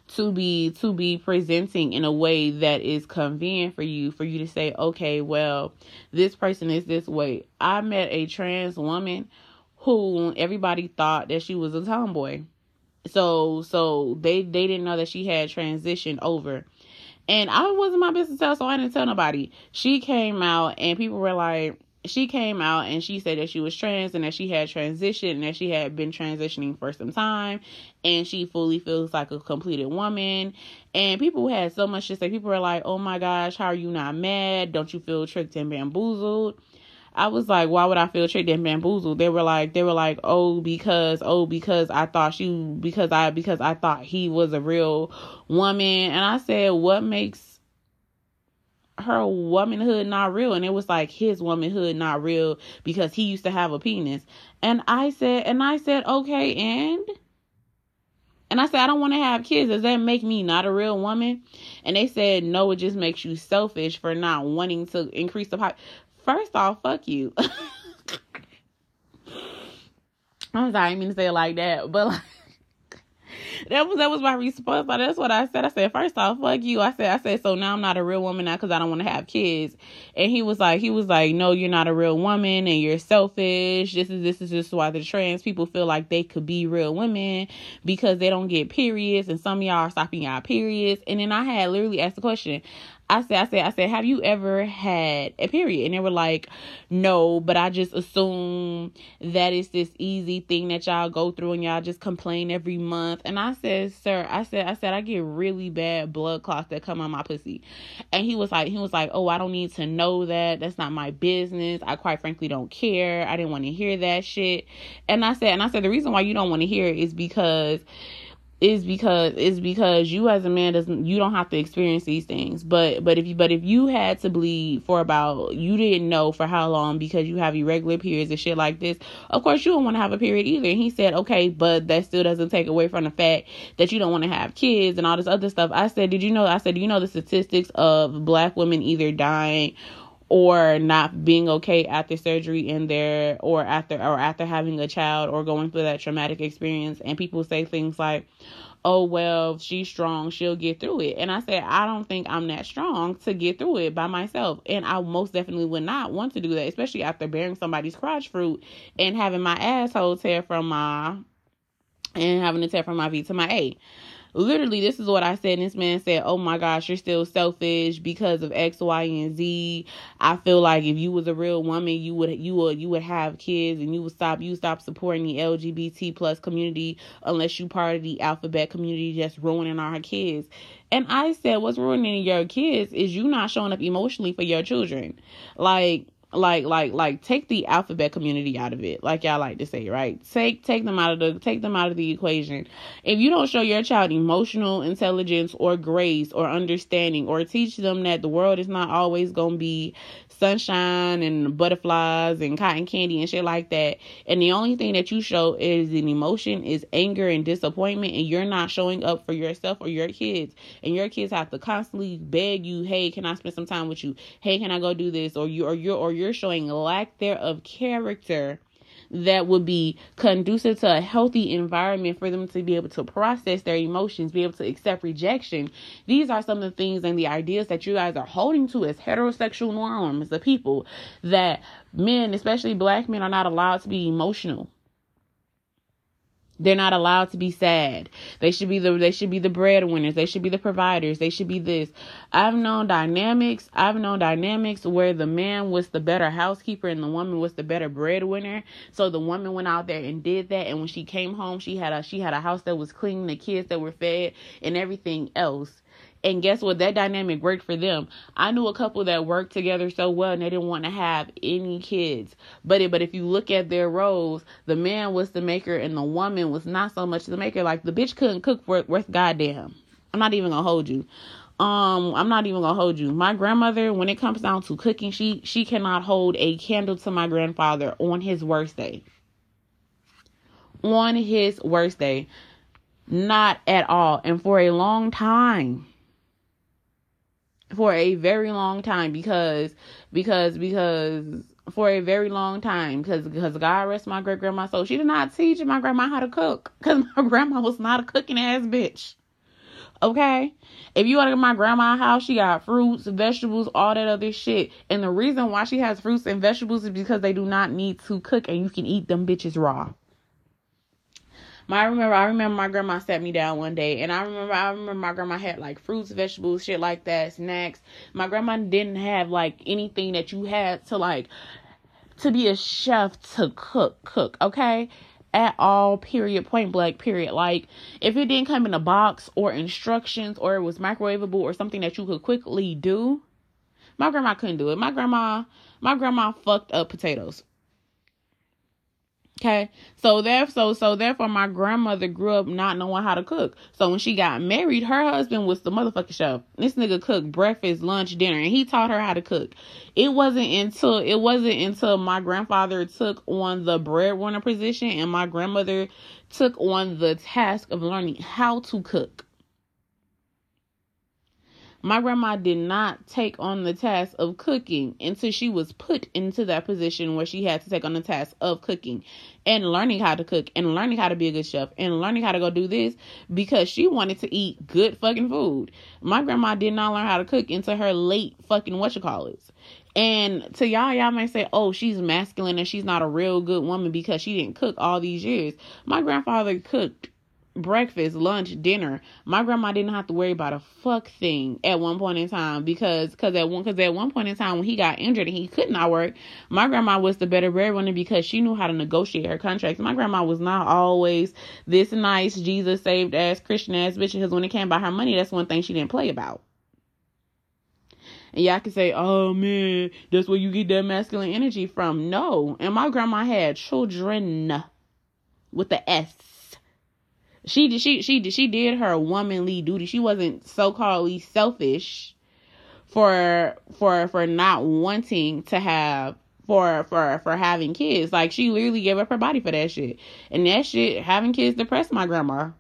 to be to be presenting in a way that is convenient for you for you to say okay well this person is this way. I met a trans woman who everybody thought that she was a tomboy. So so they they didn't know that she had transitioned over. And I wasn't my business tell, so I didn't tell nobody. She came out and people were like, she came out and she said that she was trans and that she had transitioned and that she had been transitioning for some time and she fully feels like a completed woman. And people had so much to say. People were like, oh my gosh, how are you not mad? Don't you feel tricked and bamboozled? I was like, why would I feel tricked and bamboozled? They were like, they were like, oh, because, oh, because I thought she, because I, because I thought he was a real woman. And I said, what makes her womanhood not real? And it was like his womanhood not real because he used to have a penis. And I said, and I said, okay, and. And I said, I don't want to have kids. Does that make me not a real woman? And they said, no, it just makes you selfish for not wanting to increase the pop. First off, fuck you. I'm sorry, I didn't mean to say it like that, but like that was that was my response. That's what I said. I said, first off, fuck you. I said, I said, so now I'm not a real woman now because I don't want to have kids. And he was like, he was like, no, you're not a real woman and you're selfish. This is this is just why the trans people feel like they could be real women because they don't get periods and some of y'all are stopping y'all periods. And then I had literally asked the question. I said, I said, I said, have you ever had a period? And they were like, no, but I just assume that it's this easy thing that y'all go through and y'all just complain every month. And I said, sir, I said, I said, I get really bad blood clots that come on my pussy. And he was like, he was like, oh, I don't need to know that. That's not my business. I quite frankly don't care. I didn't want to hear that shit. And I said, and I said, the reason why you don't want to hear it is because is because is because you as a man doesn't you don't have to experience these things. But but if you but if you had to bleed for about you didn't know for how long because you have irregular periods and shit like this of course you don't want to have a period either. And he said okay but that still doesn't take away from the fact that you don't want to have kids and all this other stuff. I said did you know i said do you know the statistics of black women either dying or not being okay after surgery in there or after or after having a child or going through that traumatic experience. And people say things like oh well she's strong she'll get through it. And i said i don't think i'm that strong to get through it by myself. And i most definitely would not want to do that especially after bearing somebody's crotch fruit and having my asshole tear from my and having to tear from my v to my a literally this is what I said. And this man said, Oh my gosh, you're still selfish because of X, Y, and Z. I feel like if you was a real woman, you would you would you would have kids and you would stop you stop supporting the LGBT plus community unless you part of the alphabet community just ruining our kids. And I said, What's ruining your kids is you not showing up emotionally for your children. Like like like like take the alphabet community out of it like y'all like to say right? Take take them out of the take them out of the equation. If you don't show your child emotional intelligence or grace or understanding or teach them that the world is not always going to be sunshine and butterflies and cotton candy and shit like that and the only thing that you show is an emotion is anger and disappointment and you're not showing up for yourself or your kids and your kids have to constantly beg you hey can i spend some time with you? Hey can i go do this? or you or you're or you're you're showing lack there of character that would be conducive to a healthy environment for them to be able to process their emotions, be able to accept rejection. These are some of the things and the ideas that you guys are holding to as heterosexual norms, the people that men, especially black men, are not allowed to be emotional. They're not allowed to be sad. They should be the they should be the breadwinners. They should be the providers. They should be this. I've known dynamics. I've known dynamics where the man was the better housekeeper and the woman was the better breadwinner. So the woman went out there and did that and when she came home, she had a she had a house that was clean, the kids that were fed and everything else. And guess what? That dynamic worked for them. I knew a couple that worked together so well and they didn't want to have any kids. But it, but if you look at their roles, the man was the maker and the woman was not so much the maker. Like the bitch couldn't cook for worth goddamn. I'm not even gonna hold you. Um, I'm not even gonna hold you. My grandmother, when it comes down to cooking, she she cannot hold a candle to my grandfather on his worst day. On his worst day. Not at all. And for a long time for a very long time because because because for a very long time because because God rest my great grandma soul. She did not teach my grandma how to cook because my grandma was not a cooking ass bitch. Okay, if you go to my grandma's house, she got fruits, vegetables, all that other shit. And the reason why she has fruits and vegetables is because they do not need to cook and you can eat them bitches raw. My I remember I remember my grandma sat me down one day and I remember I remember my grandma had like fruits, vegetables, shit like that, snacks. My grandma didn't have like anything that you had to like to be a chef to cook, cook, okay? At all, period, point blank, period. Like, if it didn't come in a box or instructions or it was microwavable or something that you could quickly do, my grandma couldn't do it. My grandma, my grandma fucked up potatoes. Okay. So there so so therefore my grandmother grew up not knowing how to cook. So when she got married, her husband was the motherfucking chef. This nigga cooked breakfast, lunch, dinner, and he taught her how to cook. It wasn't until it wasn't until my grandfather took on the breadwinner position and my grandmother took on the task of learning how to cook my grandma did not take on the task of cooking until she was put into that position where she had to take on the task of cooking and learning how to cook and learning how to be a good chef and learning how to go do this because she wanted to eat good fucking food. My grandma did not learn how to cook until her late fucking what you call it. And to y'all, y'all may say, oh, she's masculine and she's not a real good woman because she didn't cook all these years. My grandfather cooked breakfast, lunch, dinner. My grandma didn't have to worry about a fuck thing at one point in time because because at one because at one point in time when he got injured and he could not work, my grandma was the better breadwinner because she knew how to negotiate her contracts. My grandma was not always this nice Jesus saved ass Christian ass bitch because when it came by her money, that's one thing she didn't play about. And y'all can say, oh man, that's where you get that masculine energy from. No. And my grandma had children with the S she did she she did she did her womanly duty. She wasn't so called selfish for for for not wanting to have for for for having kids. Like she literally gave up her body for that shit. And that shit having kids depressed my grandma.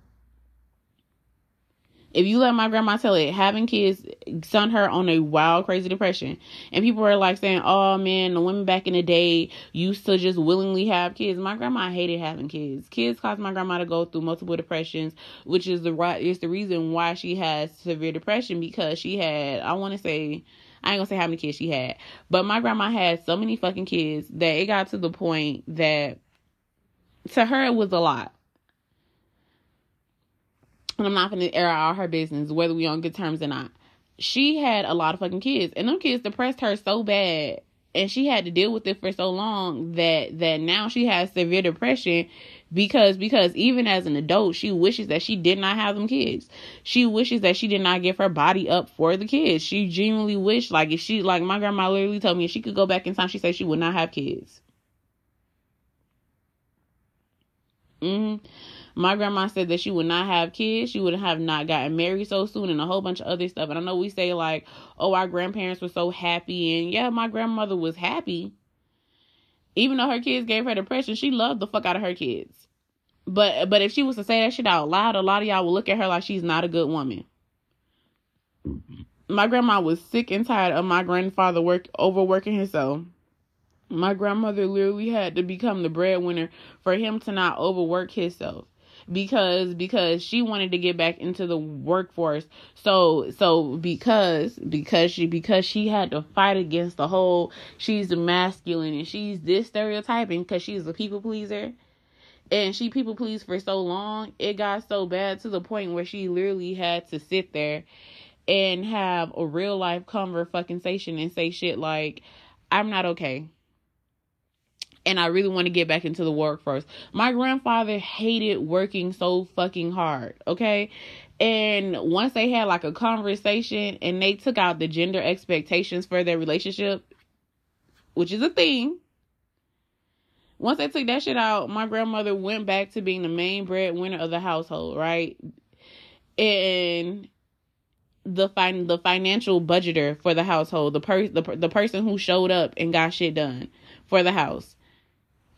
If you let my grandma tell it, having kids sent her on a wild, crazy depression. And people were like saying, oh man, the women back in the day used to just willingly have kids. My grandma hated having kids. Kids caused my grandma to go through multiple depressions, which is the right is the reason why she has severe depression because she had, I want to say, I ain't gonna say how many kids she had, but my grandma had so many fucking kids that it got to the point that to her it was a lot and I'm not gonna air out her business, whether we on good terms or not. She had a lot of fucking kids, and them kids depressed her so bad, and she had to deal with it for so long that that now she has severe depression because because even as an adult she wishes that she did not have them kids she wishes that she did not give her body up for the kids she genuinely wished like if she like my grandma literally told me if she could go back in time she said she would not have kids mm-hmm. My grandma said that she would not have kids. She would have not gotten married so soon and a whole bunch of other stuff. And I know we say like, oh, our grandparents were so happy. And yeah, my grandmother was happy. Even though her kids gave her depression, she loved the fuck out of her kids. But but if she was to say that shit out loud, a lot of y'all will look at her like she's not a good woman. My grandma was sick and tired of my grandfather work overworking himself My grandmother literally had to become the breadwinner for him to not overwork himself because because she wanted to get back into the workforce. So so because because she because she had to fight against the whole she's masculine and she's this stereotyping because she's a people pleaser. And she people pleased for so long it got so bad to the point where she literally had to sit there and have a real life conversation and say shit like i'm not okay and I really want to get back into the workforce. My grandfather hated working so fucking hard, okay? And once they had like a conversation and they took out the gender expectations for their relationship, which is a thing. Once they took that shit out, my grandmother went back to being the main breadwinner of the household, right? And the fin- the financial budgeter for the household, the per- the, the person who showed up and got shit done for the house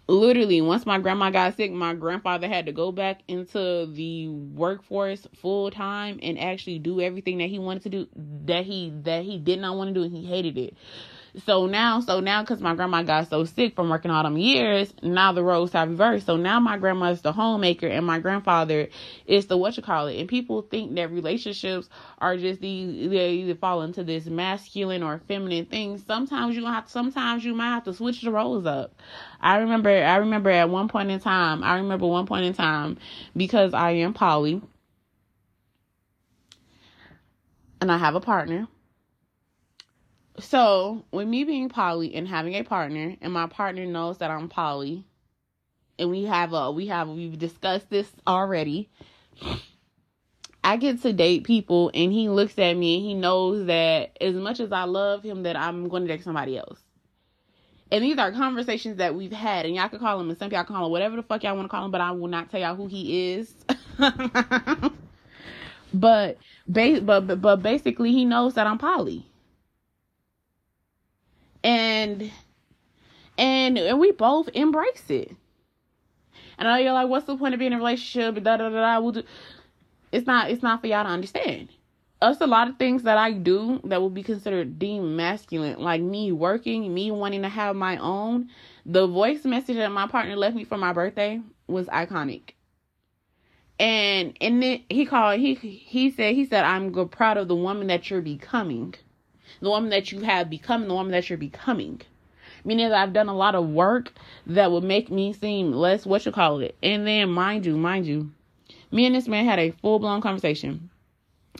literally once my grandma got sick my grandfather had to go back into the workforce full time and actually do everything that he wanted to do that he that he did not want to do and he hated it so now, so now, because my grandma got so sick from working all them years, now the roles have reversed. So now my grandma's the homemaker and my grandfather is the what you call it. And people think that relationships are just the they either fall into this masculine or feminine thing. Sometimes you have, sometimes you might have to switch the roles up. I remember, I remember at one point in time, I remember one point in time because I am poly and I have a partner so, with me being poly and having a partner, and my partner knows that I'm poly, and we have a we have we've discussed this already. I get to date people, and he looks at me and he knows that as much as I love him, that I'm going to date somebody else. And these are conversations that we've had, and y'all can call him, and some y'all call him whatever the fuck y'all want to call him, but I will not tell y'all who he is. but, ba- but, but basically, he knows that I'm poly and and and we both embrace it. And I know you're like, what's the point of being in a relationship? Da da da da. We'll do. It's not. It's not for y'all to understand. Us a lot of things that I do that will be considered deemed masculine, like me working, me wanting to have my own. The voice message that my partner left me for my birthday was iconic. And and then he called. He he said he said I'm proud of the woman that you're becoming the woman that you have become, the woman that you're becoming. Meaning that I've done a lot of work that would make me seem less what you call it. And then mind you, mind you, me and this man had a full blown conversation.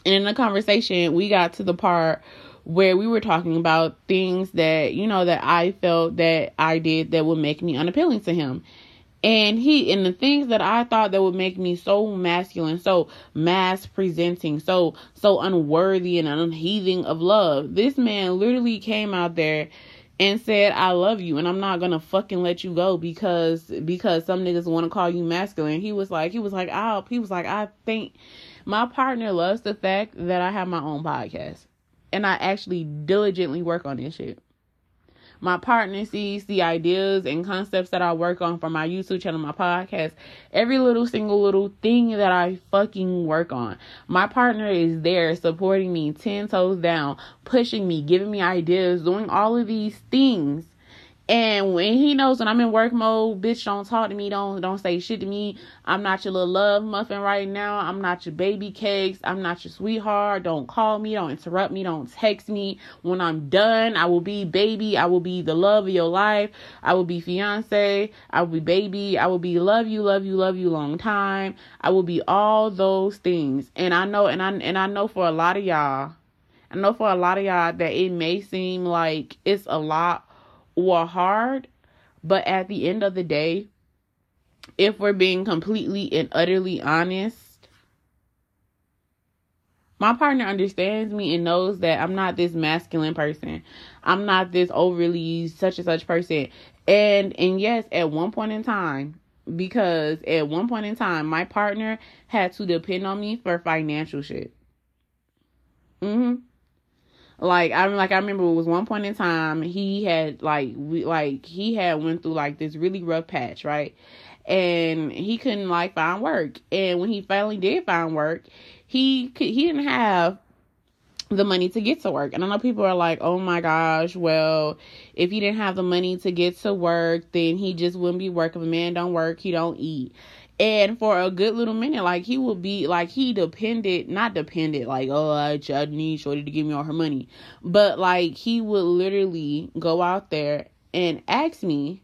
And in the conversation, we got to the part where we were talking about things that, you know, that I felt that I did that would make me unappealing to him. And he and the things that I thought that would make me so masculine, so mass presenting, so so unworthy and unheathing of love. This man literally came out there and said, I love you and I'm not gonna fucking let you go because because some niggas wanna call you masculine. He was like he was like, oh he was like, I think my partner loves the fact that I have my own podcast. And I actually diligently work on this shit my partner sees the ideas and concepts that I work on for my YouTube channel, my podcast, every little single little thing that I fucking work on. My partner is there supporting me 10 toes down, pushing me, giving me ideas, doing all of these things and when he knows when I'm in work mode, bitch, don't talk to me, don't don't say shit to me. I'm not your little love muffin right now. I'm not your baby cakes. I'm not your sweetheart. Don't call me, don't interrupt me, don't text me. When I'm done, I will be baby. I will be the love of your life. I will be fiance. I will be baby. I will be love you, love you, love you long time. I will be all those things. And I know and I and I know for a lot of y'all, I know for a lot of y'all that it may seem like it's a lot or hard, but at the end of the day, if we're being completely and utterly honest, my partner understands me and knows that I'm not this masculine person. I'm not this overly such and such person. And and yes, at one point in time, because at one point in time my partner had to depend on me for financial shit. Mhm. Like I like I remember it was one point in time he had like we like he had went through like this really rough patch, right? And he couldn't like find work. And when he finally did find work, he could he didn't have the money to get to work. And I know people are like, oh my gosh, well, if he didn't have the money to get to work, then he just wouldn't be working. If a man don't work, he don't eat. And for a good little minute, like he would be like he depended, not depended, like oh I, I need Shorty to give me all her money, but like he would literally go out there and ask me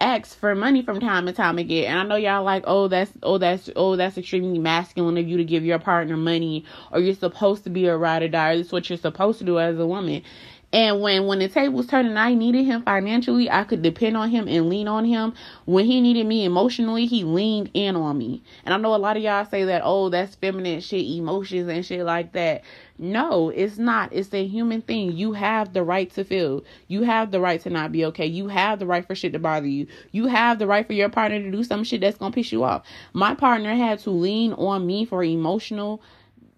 ask for money from time to time again. And I know y'all like, oh, that's oh that's oh that's extremely masculine of you to give your partner money, or you're supposed to be a ride or die. This is what you're supposed to do as a woman. And when when the table was turning, I needed him financially. I could depend on him and lean on him. When he needed me emotionally, he leaned in on me. And I know a lot of y'all say that, oh, that's feminine shit, emotions and shit like that. No, it's not. It's a human thing. You have the right to feel. You have the right to not be okay. You have the right for shit to bother you. You have the right for your partner to do some shit that's gonna piss you off. My partner had to lean on me for emotional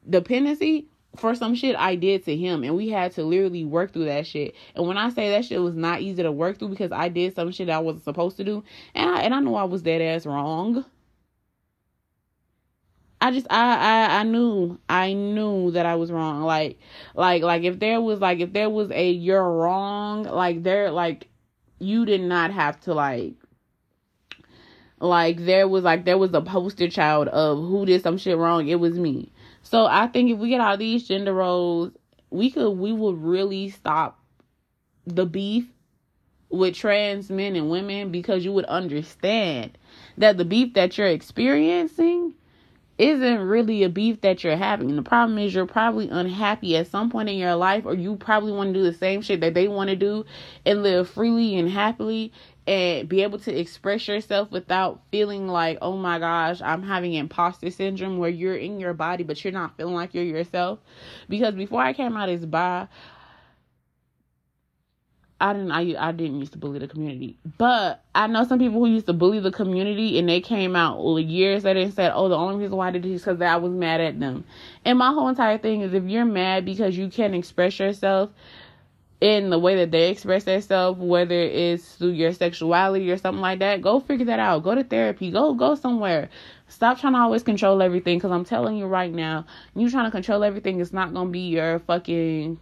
dependency for some shit I did to him and we had to literally work through that shit. And when I say that shit was not easy to work through because I did some shit I wasn't supposed to do and I and I know I was dead ass wrong. I just I, I I knew I knew that I was wrong. Like like like if there was like if there was a you're wrong, like there like you did not have to like like there was like there was a poster child of who did some shit wrong. It was me. So I think if we get out these gender roles, we could we would really stop the beef with trans men and women because you would understand that the beef that you're experiencing isn't really a beef that you're having. The problem is you're probably unhappy at some point in your life, or you probably want to do the same shit that they want to do and live freely and happily and be able to express yourself without feeling like, oh my gosh, I'm having imposter syndrome where you're in your body but you're not feeling like you're yourself. Because before I came out as bi, I didn't I I didn't used to bully the community. But I know some people who used to bully the community and they came out years later and said, Oh, the only reason why I did this is because I was mad at them. And my whole entire thing is if you're mad because you can't express yourself, in the way that they express themselves, whether it's through your sexuality or something like that, go figure that out. Go to therapy. Go go somewhere. Stop trying to always control everything. Because I'm telling you right now, you trying to control everything is not gonna be your fucking.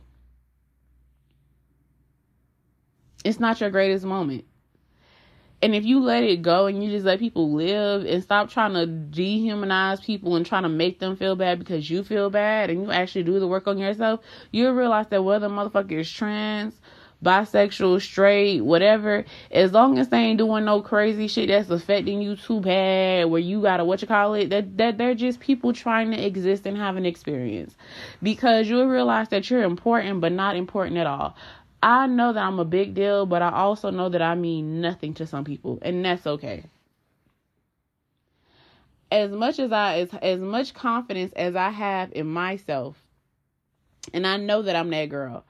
It's not your greatest moment. And if you let it go and you just let people live and stop trying to dehumanize people and trying to make them feel bad because you feel bad and you actually do the work on yourself, you'll realize that whether motherfucker is trans, bisexual, straight, whatever, as long as they ain't doing no crazy shit that's affecting you too bad, where you gotta what you call it, that that they're just people trying to exist and have an experience. Because you'll realize that you're important but not important at all. I know that I'm a big deal, but I also know that I mean nothing to some people, and that's okay. As much as I as as much confidence as I have in myself, and I know that I'm that girl.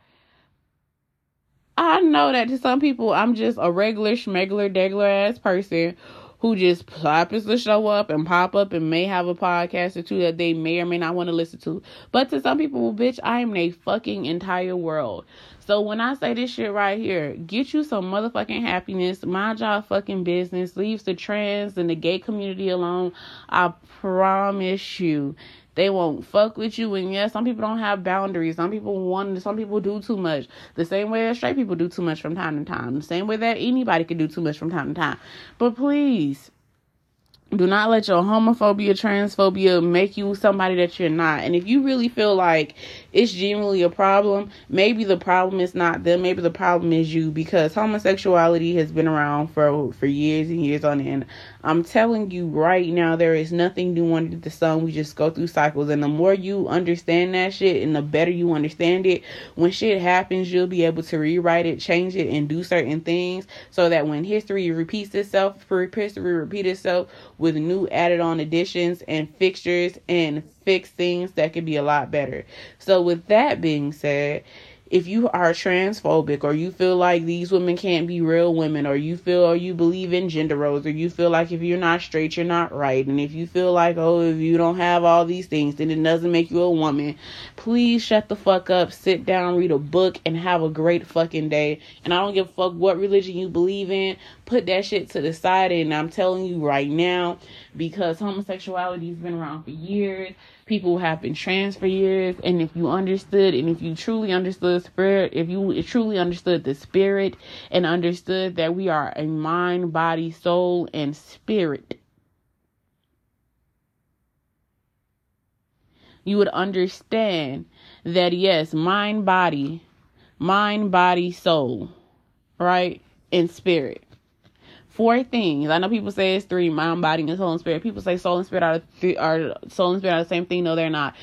I know that to some people I'm just a regular schmegler degler ass person who just happens to show up and pop up and may have a podcast or two that they may or may not want to listen to. But to some people, bitch, I am a fucking entire world. So when I say this shit right here, get you some motherfucking happiness, mind y'all fucking business, leaves the trans and the gay community alone. I promise you. They won't fuck with you. And yeah, some people don't have boundaries. Some people want, some people do too much. The same way that straight people do too much from time to time. The same way that anybody can do too much from time to time. But please, do not let your homophobia, transphobia make you somebody that you're not. And if you really feel like it's genuinely a problem, maybe the problem is not them, maybe the problem is you because homosexuality has been around for for years and years on end. I'm telling you right now, there is nothing new under the sun. We just go through cycles, and the more you understand that shit, and the better you understand it, when shit happens, you'll be able to rewrite it, change it, and do certain things so that when history repeats itself, history repeat itself with new added on additions and fixtures and fix things that could be a lot better. So, with that being said, if you are transphobic or you feel like these women can't be real women or you feel or you believe in gender roles or you feel like if you're not straight you're not right and if you feel like oh if you don't have all these things then it doesn't make you a woman please shut the fuck up sit down read a book and have a great fucking day and i don't give a fuck what religion you believe in put that shit to the side and i'm telling you right now because homosexuality has been around for years people have been trans for years. And if you understood, and if you truly understood spirit, if you truly understood the spirit and understood that we are a mind, body, soul, and spirit, you would understand that yes, mind, body, mind, body, soul, right? And spirit four things. I know people say it's three: mind, body, and soul and spirit. People say soul and spirit are three, are soul and spirit are the same thing. No, they're not.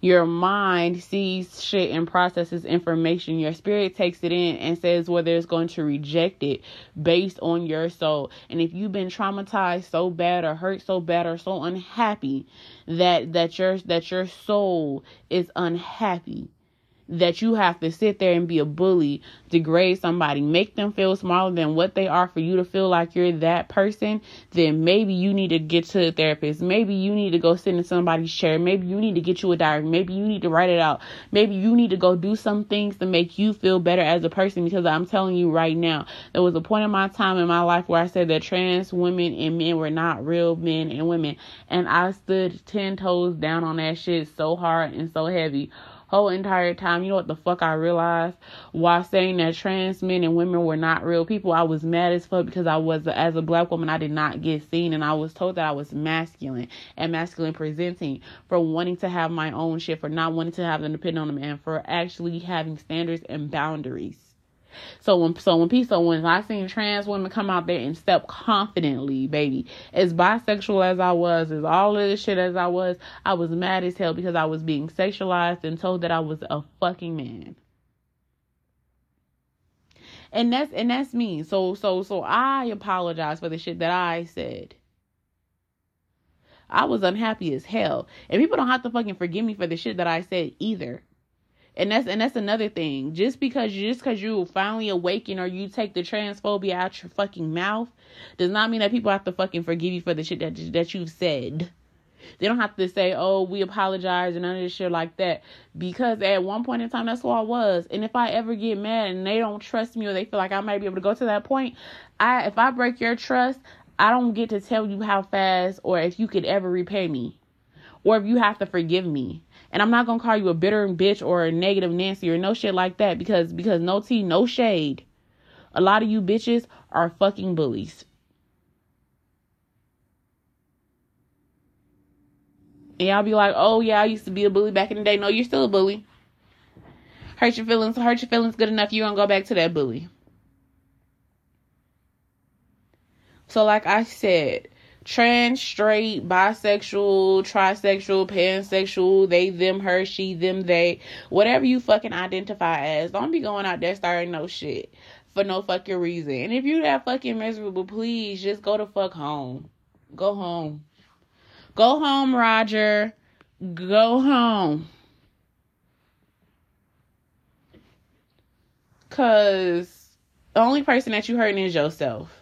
Your mind sees shit and processes information. Your spirit takes it in and says whether it's going to reject it based on your soul. And if you've been traumatized so bad or hurt so bad or so unhappy that that your that your soul is unhappy that you have to sit there and be a bully, degrade somebody, make them feel smaller than what they are for you to feel like you're that person, then maybe you need to get to a therapist. Maybe you need to go sit in somebody's chair. Maybe you need to get you a diary. Maybe you need to write it out. Maybe you need to go do some things to make you feel better as a person because I'm telling you right now, there was a point in my time in my life where I said that trans women and men were not real men and women. And I stood 10 toes down on that shit so hard and so heavy whole entire time, you know what the fuck I realized? While saying that trans men and women were not real people, I was mad as fuck because I was, as a black woman, I did not get seen and I was told that I was masculine and masculine presenting for wanting to have my own shit, for not wanting to have them depend on a man, for actually having standards and boundaries. So when so when people when I seen trans women come out there and step confidently, baby, as bisexual as I was, as all of this shit as I was, I was mad as hell because I was being sexualized and told that I was a fucking man. And that's and that's me. So so so I apologize for the shit that I said. I was unhappy as hell. And people don't have to fucking forgive me for the shit that I said either. And that's and that's another thing. Just because you just because you finally awaken or you take the transphobia out your fucking mouth does not mean that people have to fucking forgive you for the shit that that you've said. They don't have to say, "Oh, we apologize" and none of this shit like that. Because at one point in time, that's who I was. And if I ever get mad and they don't trust me or they feel like I might be able to go to that point, I if I break your trust, I don't get to tell you how fast or if you could ever repay me, or if you have to forgive me. And I'm not gonna call you a bitter bitch or a negative Nancy or no shit like that because because no tea, no shade. A lot of you bitches are fucking bullies. And y'all be like, oh yeah, I used to be a bully back in the day. No, you're still a bully. Hurt your feelings, hurt your feelings good enough, you don't go back to that bully. So like I said, trans, straight, bisexual, trisexual, pansexual, they, them, her, she, them, they, whatever you fucking identify as. Don't be going out there starting no shit for no fucking reason. And if you that fucking miserable, please just go to fuck home. Go home. Go home, Roger. Go home. Cause the only person that you hurting is yourself.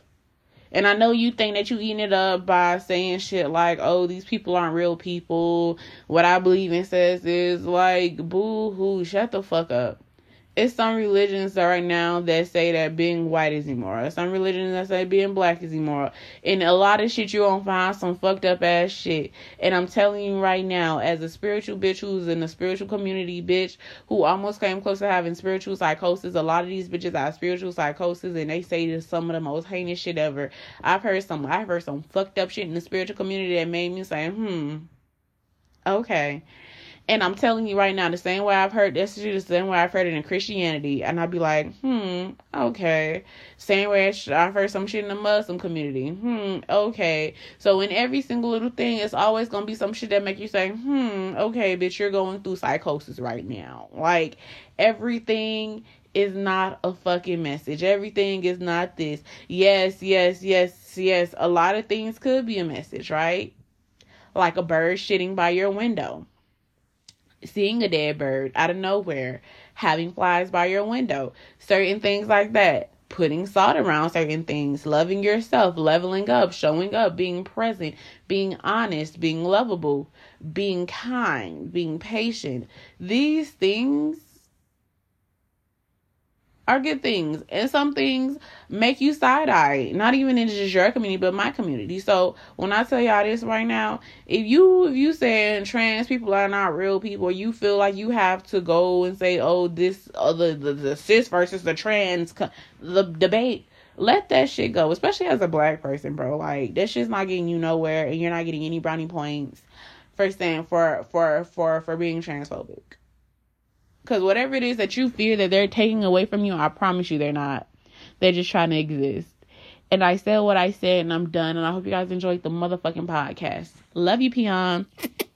And I know you think that you eating it up by saying shit like, oh, these people aren't real people. What I believe in says is like, boo hoo, shut the fuck up it's some religions right now that say that being white is immoral. Some religions that say being black is immoral. And a lot of shit you won't find some fucked up ass shit. And I'm telling you right now, as a spiritual bitch who's in the spiritual community bitch who almost came close to having spiritual psychosis, a lot of these bitches have spiritual psychosis and they say some of the most heinous shit ever. I've heard some I've heard some fucked up shit in the spiritual community that made me say, hmm, okay. And I'm telling you right now, the same way I've heard this is the same way I've heard it in Christianity. And I'd be like, hmm, okay. Same way I've heard some shit in the Muslim community. Hmm, okay. So in every single little thing, it's always to be some shit that make you say, hmm, okay, bitch, you're going through psychosis right now. Like, everything is not a fucking message. Everything is not this. Yes, yes, yes, yes. A lot of things could be a message, right? Like a bird shitting by your window seeing a dead bird out of nowhere, having flies by your window, certain things like that. Putting salt around certain things, loving yourself, leveling up, showing up, being present, being honest, being lovable, being kind, being patient. These things are good things, and some things make you side eye. Not even in just your community, but my community. So when I tell y'all this right now, if you if you saying trans people are not real people, you feel like you have to go and say, oh, this uh, the, the the cis versus the trans the debate. Let that shit go, especially as a black person, bro. Like that shit's not getting you nowhere, and you're not getting any brownie points for saying for for for for being transphobic. Because whatever it is that you fear that they're taking away from you, I promise you they're not. They're just trying to exist. And I said what I said, and I'm done. And I hope you guys enjoyed the motherfucking podcast. Love you, Peon.